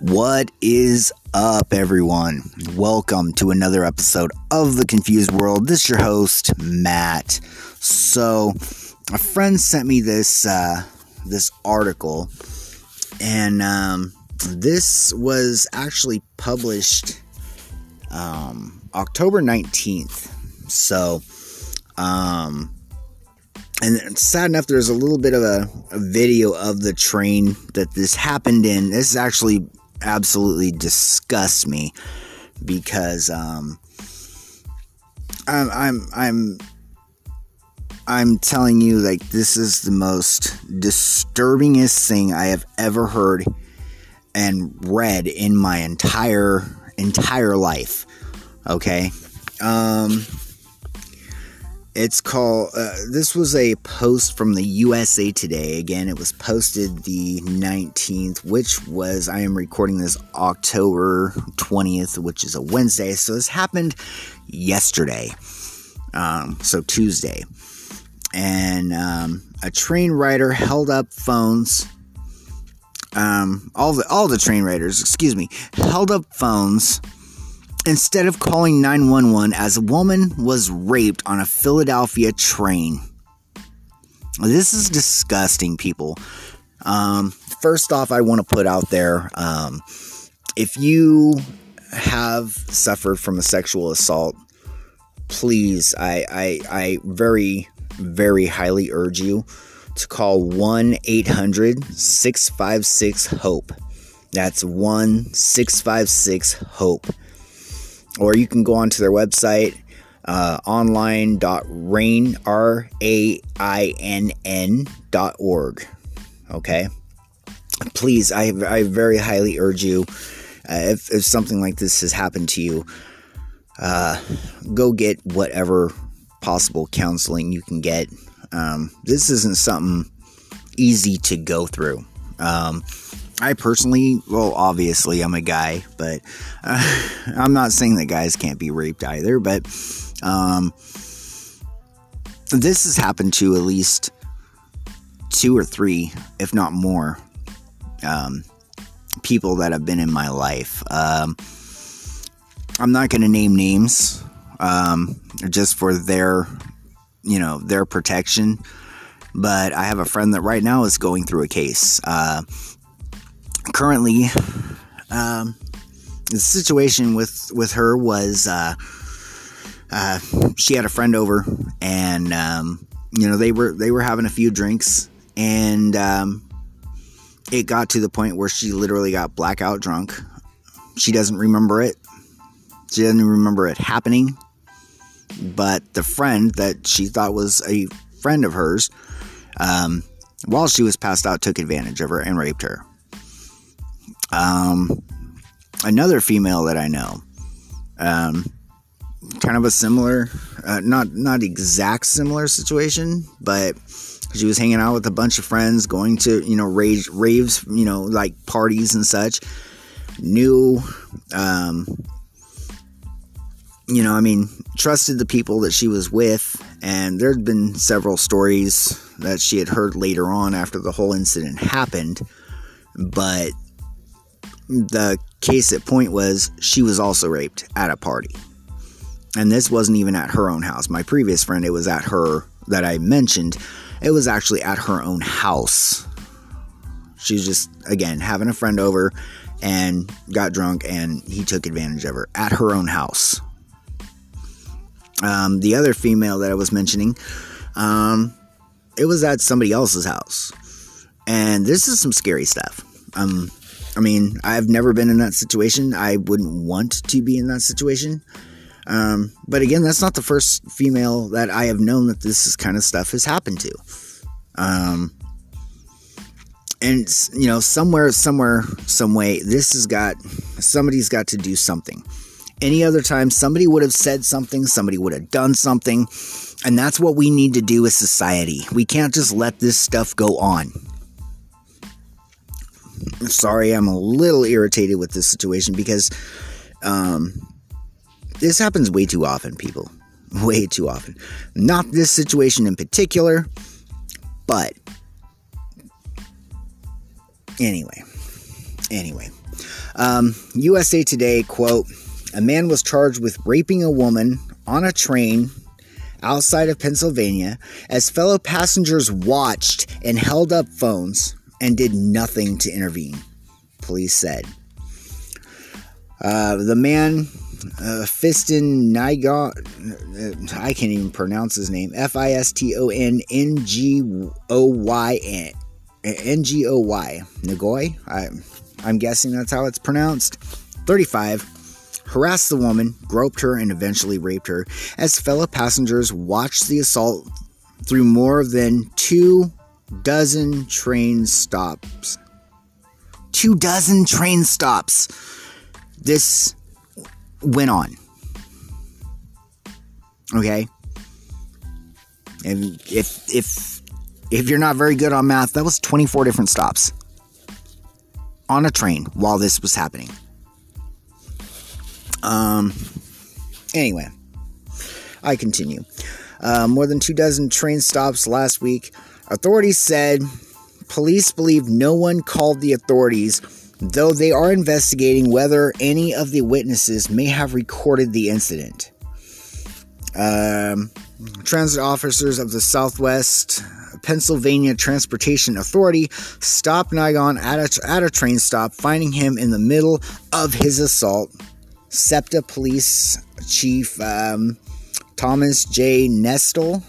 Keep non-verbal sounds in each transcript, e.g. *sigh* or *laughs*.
What is up, everyone? Welcome to another episode of The Confused World. This is your host, Matt. So, a friend sent me this uh, this article, and um, this was actually published um, October nineteenth. So, um, and sad enough, there's a little bit of a, a, video of the train that this happened in. This is actually absolutely disgusts me because um, I'm I'm I'm I'm telling you like this is the most disturbingest thing I have ever heard and read in my entire entire life. Okay. Um it's called, uh, this was a post from the USA Today. Again, it was posted the 19th, which was, I am recording this October 20th, which is a Wednesday. So this happened yesterday. Um, so Tuesday. And um, a train rider held up phones. Um, all the all the train riders, excuse me, held up phones instead of calling 911 as a woman was raped on a Philadelphia train. This is disgusting, people. Um, first off, I want to put out there um, if you have suffered from a sexual assault, please, I, I, I very, very highly urge you to call 1 800 656 HOPE. That's 1 656 HOPE or you can go onto their website uh, online.rainn r-a-i-n-n dot org. Okay? Please i, I very highly urge you uh, if, if something like this has happened to you uh, go get whatever possible counseling you can get. Um, this isn't something easy to go through. Um, I personally, well, obviously, I'm a guy, but uh, *laughs* I'm not saying that guys can't be raped either. But um, this has happened to at least two or three, if not more, um, people that have been in my life. Um, I'm not going to name names um, just for their, you know, their protection. But I have a friend that right now is going through a case. Uh, currently, um, the situation with with her was uh, uh, she had a friend over, and um, you know they were they were having a few drinks, and um, it got to the point where she literally got blackout drunk. She doesn't remember it. She doesn't remember it happening. But the friend that she thought was a friend of hers, um, while she was passed out, took advantage of her and raped her. Um, another female that I know, um, kind of a similar, uh, not not exact similar situation, but she was hanging out with a bunch of friends, going to you know rage raves, you know like parties and such. Knew, um, you know, I mean, trusted the people that she was with, and there'd been several stories that she had heard later on after the whole incident happened, but the case at point was she was also raped at a party. And this wasn't even at her own house. My previous friend, it was at her that I mentioned, it was actually at her own house. She was just, again, having a friend over and got drunk, and he took advantage of her at her own house. Um, the other female that I was mentioning, um, it was at somebody else's house. And this is some scary stuff. Um, I mean, I've never been in that situation. I wouldn't want to be in that situation. Um, but again, that's not the first female that I have known that this kind of stuff has happened to. Um, and you know, somewhere, somewhere, some way, this has got somebody's got to do something. Any other time, somebody would have said something, somebody would have done something, and that's what we need to do as society. We can't just let this stuff go on sorry, I'm a little irritated with this situation because um, this happens way too often, people. *laughs* Way too often. Not this situation in particular, but anyway. Anyway, um, USA Today quote: A man was charged with raping a woman on a train outside of Pennsylvania as fellow passengers watched and held up phones and did nothing to intervene. Police said. Uh, the man, uh, Fiston uh, I can't even pronounce his name. F I S T O N N G O Y N G O Y. Nagoy? I'm guessing that's how it's pronounced. 35 harassed the woman, groped her, and eventually raped her as fellow passengers watched the assault through more than two dozen train stops. Two dozen train stops. This went on. Okay? And if if if you're not very good on math, that was 24 different stops on a train while this was happening. Um, anyway, I continue. Uh, more than two dozen train stops last week. Authorities said police believe no one called the authorities, though they are investigating whether any of the witnesses may have recorded the incident. Um, transit officers of the Southwest Pennsylvania Transportation Authority stopped Nigon at a, at a train stop, finding him in the middle of his assault SEPTA Police Chief um, Thomas J. Nestel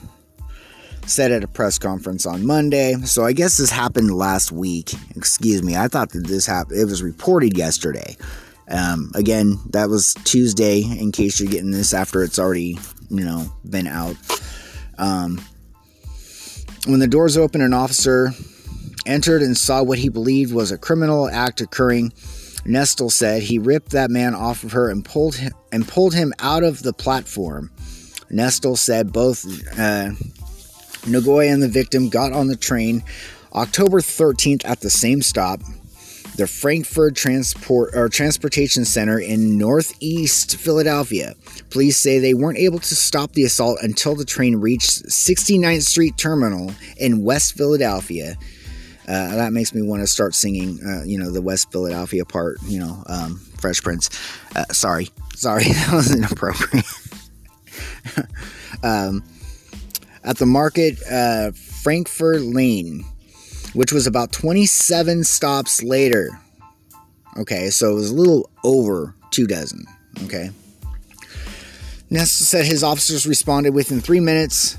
said at a press conference on Monday. So I guess this happened last week. Excuse me. I thought that this happened. It was reported yesterday. Um, again, that was Tuesday. In case you're getting this after it's already, you know, been out. Um, when the doors opened, an officer entered and saw what he believed was a criminal act occurring Nestel said he ripped that man off of her and pulled him, and pulled him out of the platform. Nestel said both uh, Nagoya and the victim got on the train October 13th at the same stop, the Frankford Transport or Transportation Center in Northeast Philadelphia. Police say they weren't able to stop the assault until the train reached 69th Street Terminal in West Philadelphia. Uh, that makes me want to start singing, uh, you know, the West Philadelphia part, you know, um, Fresh Prince. Uh, sorry, sorry, *laughs* that was inappropriate. *laughs* um, at the market, uh, Frankford Lane, which was about 27 stops later. Okay, so it was a little over two dozen. Okay. Nestel said his officers responded within three minutes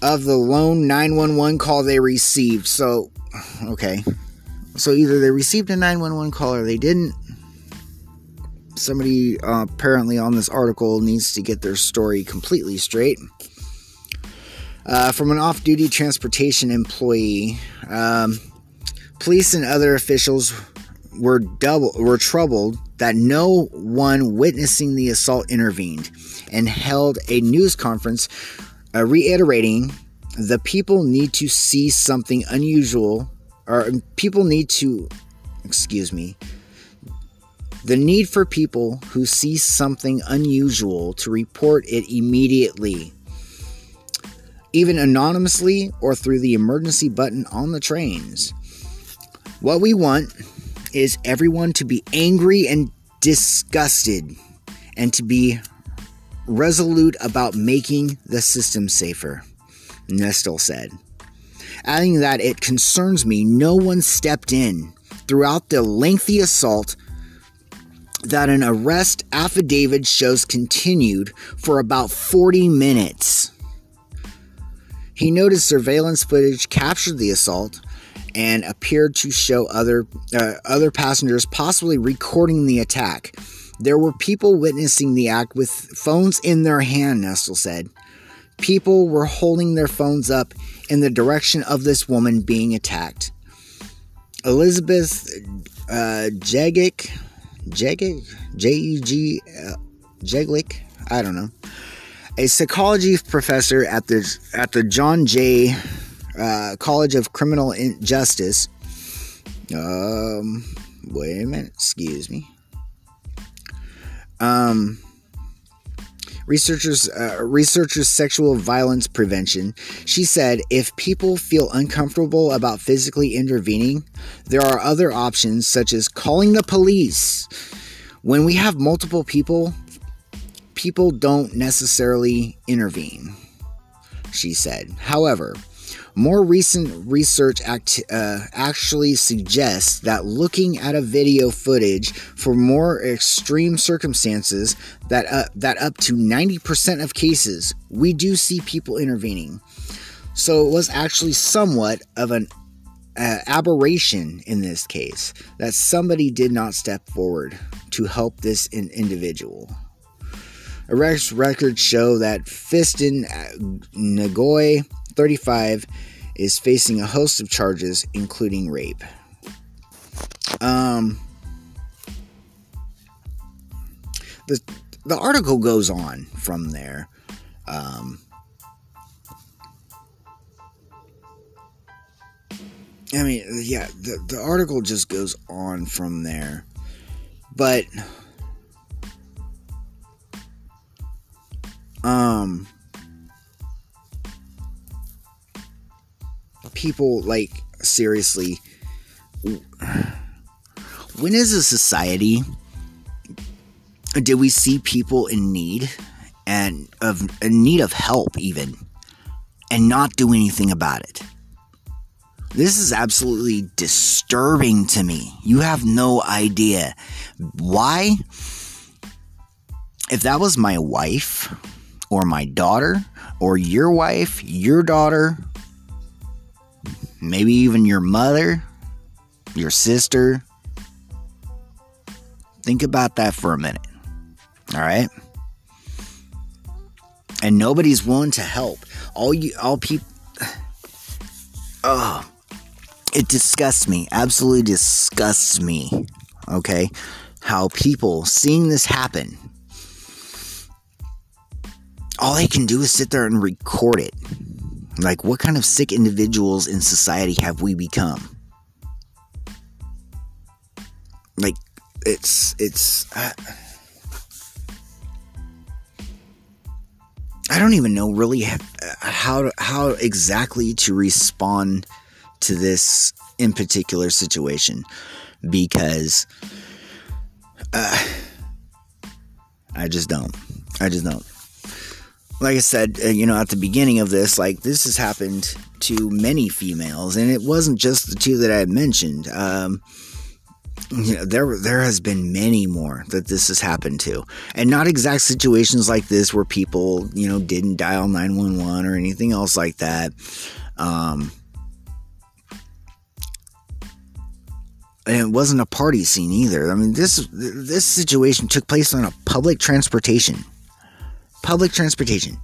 of the lone 911 call they received. So okay. So either they received a 911 call or they didn't. Somebody uh, apparently on this article needs to get their story completely straight. Uh, from an off duty transportation employee, um, police and other officials were double were troubled that no one witnessing the assault intervened and held a news conference uh, reiterating the people need to see something unusual, or people need to, excuse me, the need for people who see something unusual to report it immediately, even anonymously or through the emergency button on the trains. What we want is everyone to be angry and disgusted and to be resolute about making the system safer. Nestel said, adding that it concerns me no one stepped in throughout the lengthy assault that an arrest affidavit shows continued for about 40 minutes. He noted surveillance footage captured the assault and appeared to show other uh, other passengers possibly recording the attack. There were people witnessing the act with phones in their hand, Nestel said people were holding their phones up in the direction of this woman being attacked. Elizabeth uh, Jegic, Jegic, J E G, uh, Jeglic, I don't know, a psychology professor at the at the John Jay uh, College of Criminal Justice. Um, wait a minute, excuse me. Um, researchers uh, researchers sexual violence prevention she said if people feel uncomfortable about physically intervening there are other options such as calling the police when we have multiple people people don't necessarily intervene she said however more recent research act, uh, actually suggests that looking at a video footage for more extreme circumstances, that uh, that up to 90% of cases we do see people intervening. So it was actually somewhat of an uh, aberration in this case that somebody did not step forward to help this in- individual. Arrest records show that Fiston uh, Nagoy 35 is facing a host of charges, including rape. Um, the the article goes on from there. Um, I mean, yeah, the, the article just goes on from there. But um people like seriously when is a society did we see people in need and of in need of help even and not do anything about it? This is absolutely disturbing to me. You have no idea. Why? If that was my wife or my daughter or your wife your daughter maybe even your mother, your sister. Think about that for a minute. All right? And nobody's willing to help. All you all people *sighs* Oh, it disgusts me. Absolutely disgusts me. Okay? How people seeing this happen all they can do is sit there and record it like, what kind of sick individuals in society have we become? Like, it's, it's, uh, I don't even know really how, how exactly to respond to this in particular situation because, uh, I just don't. I just don't like I said, uh, you know, at the beginning of this, like this has happened to many females, and it wasn't just the two that I had mentioned. Um, you know, there there has been many more that this has happened to, and not exact situations like this where people, you know, didn't dial nine one one or anything else like that. Um, and it wasn't a party scene either. I mean, this this situation took place on a public transportation public transportation.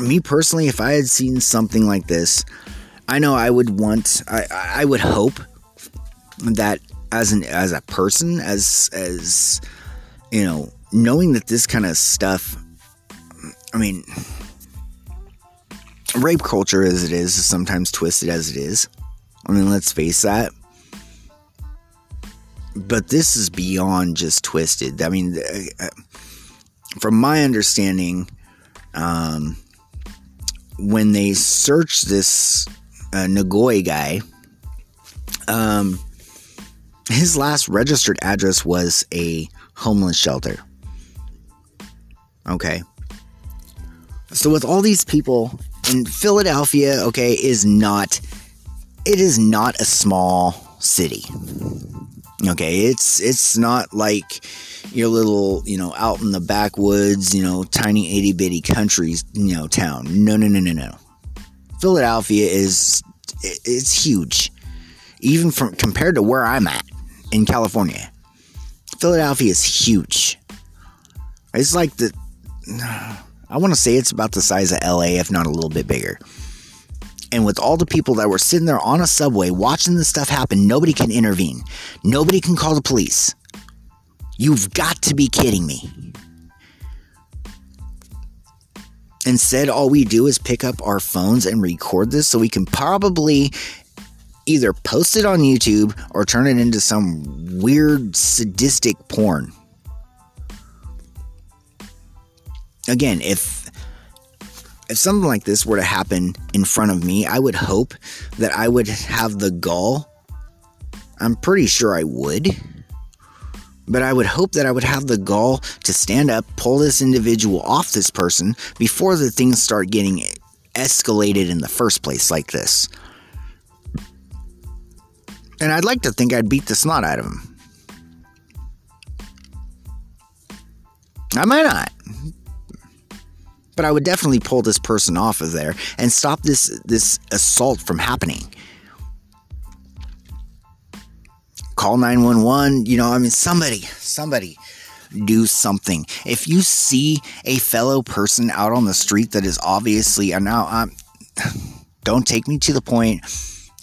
Me personally, if I had seen something like this, I know I would want, I, I would hope that as an as a person, as as you know, knowing that this kind of stuff, I mean, rape culture as it is is sometimes twisted as it is. I mean, let's face that but this is beyond just twisted. I mean, uh, from my understanding, um, when they searched this uh, Nagoy guy, um, his last registered address was a homeless shelter. Okay. So with all these people in Philadelphia, okay, is not it is not a small city. Okay, it's it's not like your little, you know, out in the backwoods, you know, tiny itty bitty country, you know, town. No, no, no, no, no. Philadelphia is it's huge, even from compared to where I'm at in California. Philadelphia is huge. It's like the *sighs* I want to say it's about the size of LA, if not a little bit bigger. And with all the people that were sitting there on a subway watching this stuff happen, nobody can intervene. Nobody can call the police. You've got to be kidding me. Instead, all we do is pick up our phones and record this so we can probably either post it on YouTube or turn it into some weird sadistic porn. again, if if something like this were to happen in front of me, I would hope that I would have the gall. I'm pretty sure I would. But I would hope that I would have the gall to stand up, pull this individual off this person before the things start getting escalated in the first place like this. And I'd like to think I'd beat the snot out of him. I might not. But I would definitely pull this person off of there and stop this this assault from happening. Call 911, you know, I mean somebody, somebody do something. If you see a fellow person out on the street that is obviously and now I'm um, *sighs* don't take me to the point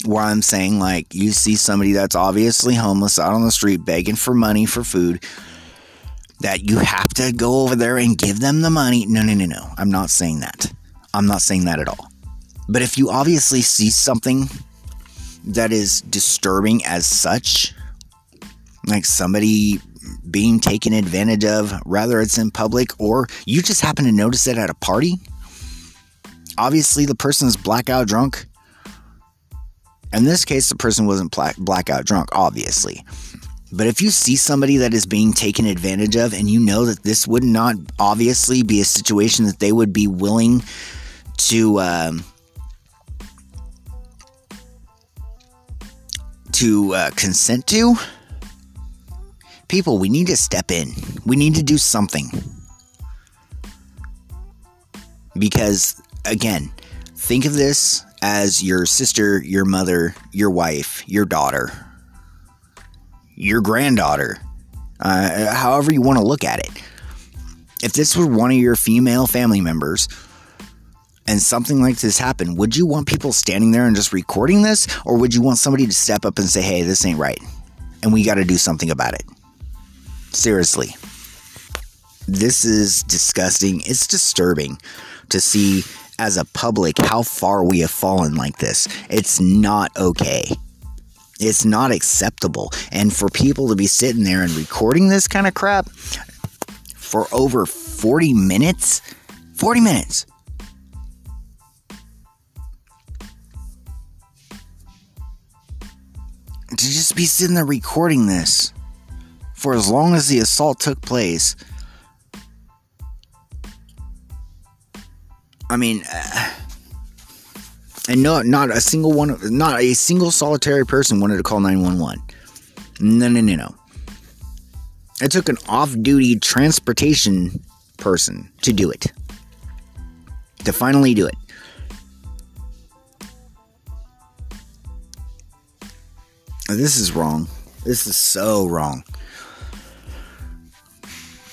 where I'm saying like you see somebody that's obviously homeless out on the street begging for money for food that you have to go over there and give them the money. No, no, no, no. I'm not saying that. I'm not saying that at all. But if you obviously see something that is disturbing as such, like somebody being taken advantage of, whether it's in public or you just happen to notice it at a party, obviously the person's blackout drunk. In this case, the person wasn't blackout drunk, obviously. But if you see somebody that is being taken advantage of and you know that this would not obviously be a situation that they would be willing to um, to uh, consent to, people, we need to step in. We need to do something. Because again, think of this as your sister, your mother, your wife, your daughter your granddaughter, uh, however you want to look at it. If this was one of your female family members and something like this happened, would you want people standing there and just recording this? Or would you want somebody to step up and say, hey, this ain't right and we got to do something about it? Seriously. This is disgusting. It's disturbing to see as a public how far we have fallen like this. It's not okay. It's not acceptable. And for people to be sitting there and recording this kind of crap for over 40 minutes, 40 minutes. To just be sitting there recording this for as long as the assault took place. I mean, uh, and no, not a single one, not a single solitary person wanted to call 911. No, no, no, no. It took an off duty transportation person to do it. To finally do it. This is wrong. This is so wrong.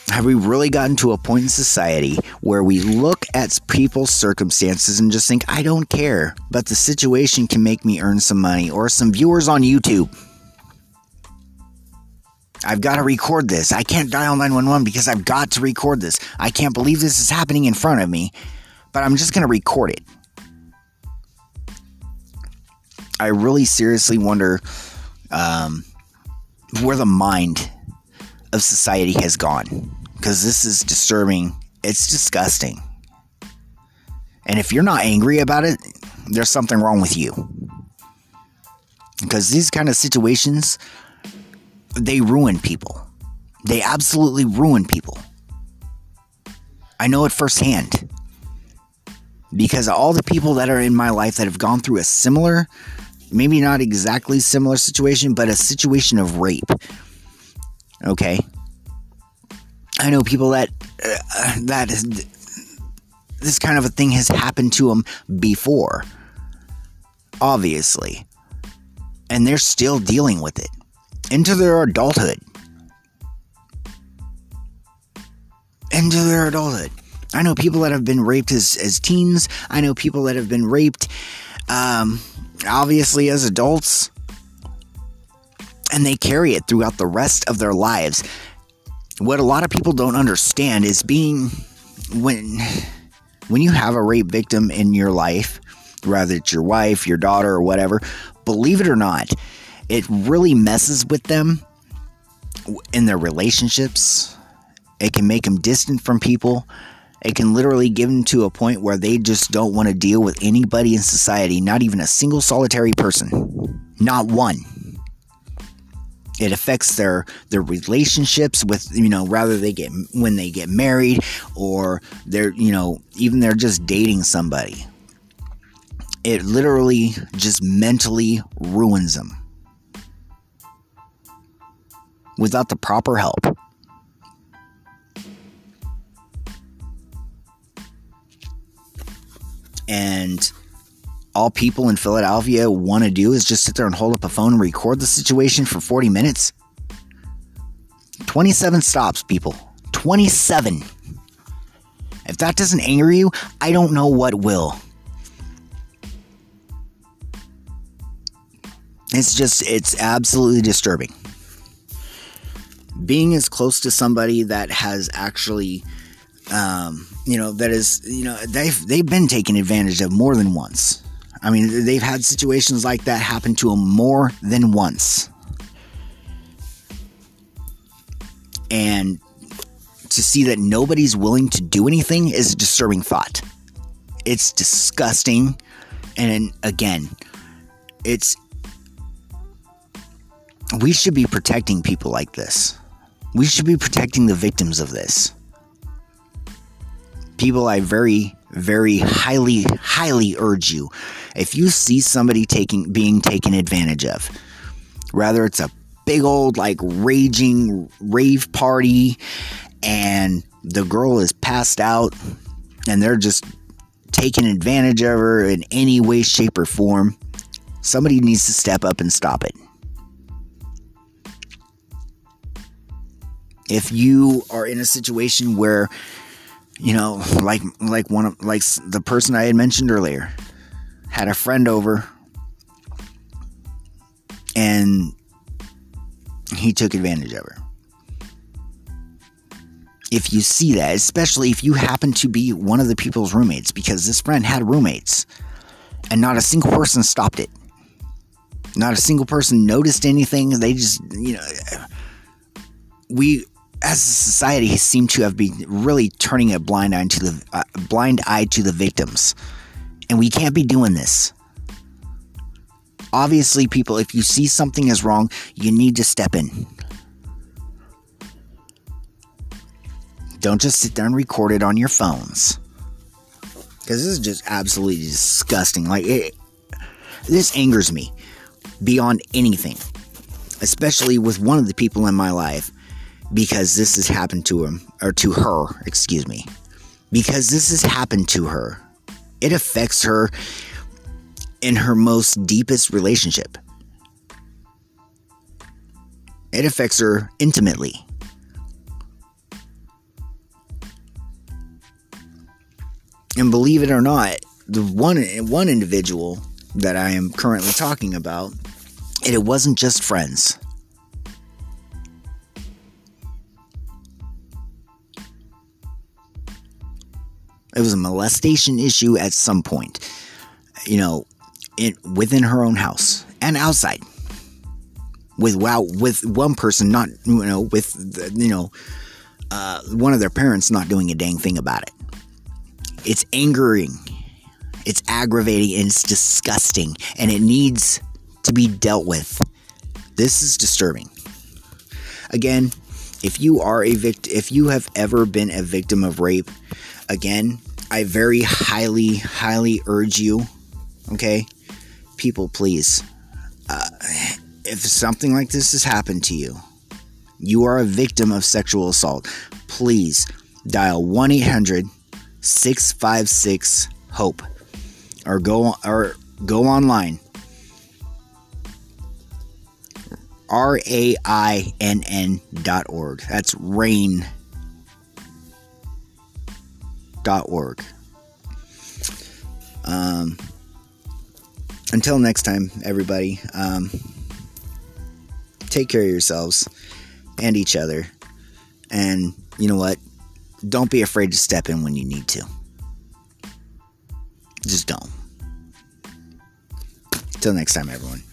Have we really gotten to a point in society where we look at people's circumstances and just think, I don't care, but the situation can make me earn some money or some viewers on YouTube? I've got to record this. I can't dial 911 because I've got to record this. I can't believe this is happening in front of me, but I'm just going to record it. I really seriously wonder um, where the mind of society has gone because this is disturbing. It's disgusting. And if you're not angry about it, there's something wrong with you. Because these kind of situations, they ruin people. They absolutely ruin people. I know it firsthand. Because all the people that are in my life that have gone through a similar, maybe not exactly similar situation, but a situation of rape. Okay? I know people that uh, that is, this kind of a thing has happened to them before, obviously, and they're still dealing with it into their adulthood. Into their adulthood. I know people that have been raped as, as teens. I know people that have been raped, um, obviously, as adults. And they carry it throughout the rest of their lives what a lot of people don't understand is being when when you have a rape victim in your life, whether it's your wife, your daughter, or whatever, believe it or not, it really messes with them in their relationships. It can make them distant from people. It can literally get them to a point where they just don't want to deal with anybody in society, not even a single solitary person. Not one. It affects their their relationships with you know rather they get when they get married or they're you know even they're just dating somebody. It literally just mentally ruins them without the proper help. And all people in Philadelphia want to do is just sit there and hold up a phone and record the situation for 40 minutes. 27 stops, people. 27. If that doesn't anger you, I don't know what will. It's just, it's absolutely disturbing. Being as close to somebody that has actually, um, you know, that is, you know, they've they've been taken advantage of more than once. I mean, they've had situations like that happen to them more than once. And to see that nobody's willing to do anything is a disturbing thought. It's disgusting. And again, it's. We should be protecting people like this. We should be protecting the victims of this. People I very, very highly, highly urge you if you see somebody taking being taken advantage of, rather it's a big old like raging rave party and the girl is passed out and they're just taking advantage of her in any way, shape, or form, somebody needs to step up and stop it. If you are in a situation where, you know, like like one of like the person I had mentioned earlier, had a friend over and he took advantage of her. If you see that, especially if you happen to be one of the people's roommates, because this friend had roommates and not a single person stopped it. Not a single person noticed anything. They just, you know, we as a society seem to have been really turning a blind eye to the uh, blind eye to the victims and we can't be doing this. Obviously, people, if you see something is wrong, you need to step in. Don't just sit there and record it on your phones. Because this is just absolutely disgusting. Like, it, this angers me beyond anything. Especially with one of the people in my life. Because this has happened to him, or to her, excuse me. Because this has happened to her it affects her in her most deepest relationship. It affects her intimately. And believe it or not, the one one individual that I am currently talking about, it wasn't just friends. It was a molestation issue at some point, you know, in, within her own house and outside. With wow, with one person not, you know, with the, you know, uh, one of their parents not doing a dang thing about it. It's angering, it's aggravating, and it's disgusting, and it needs to be dealt with. This is disturbing. Again, if you are a victim, if you have ever been a victim of rape, again, I very highly, highly urge you, okay? People, please, uh, if something like this has happened to you, you are a victim of sexual assault, please dial 1 800 656 HOPE or go, or go online. R A I N N dot org. That's RAINN org. Um, until next time, everybody, um, take care of yourselves and each other. And you know what? Don't be afraid to step in when you need to. Just don't. Until next time, everyone.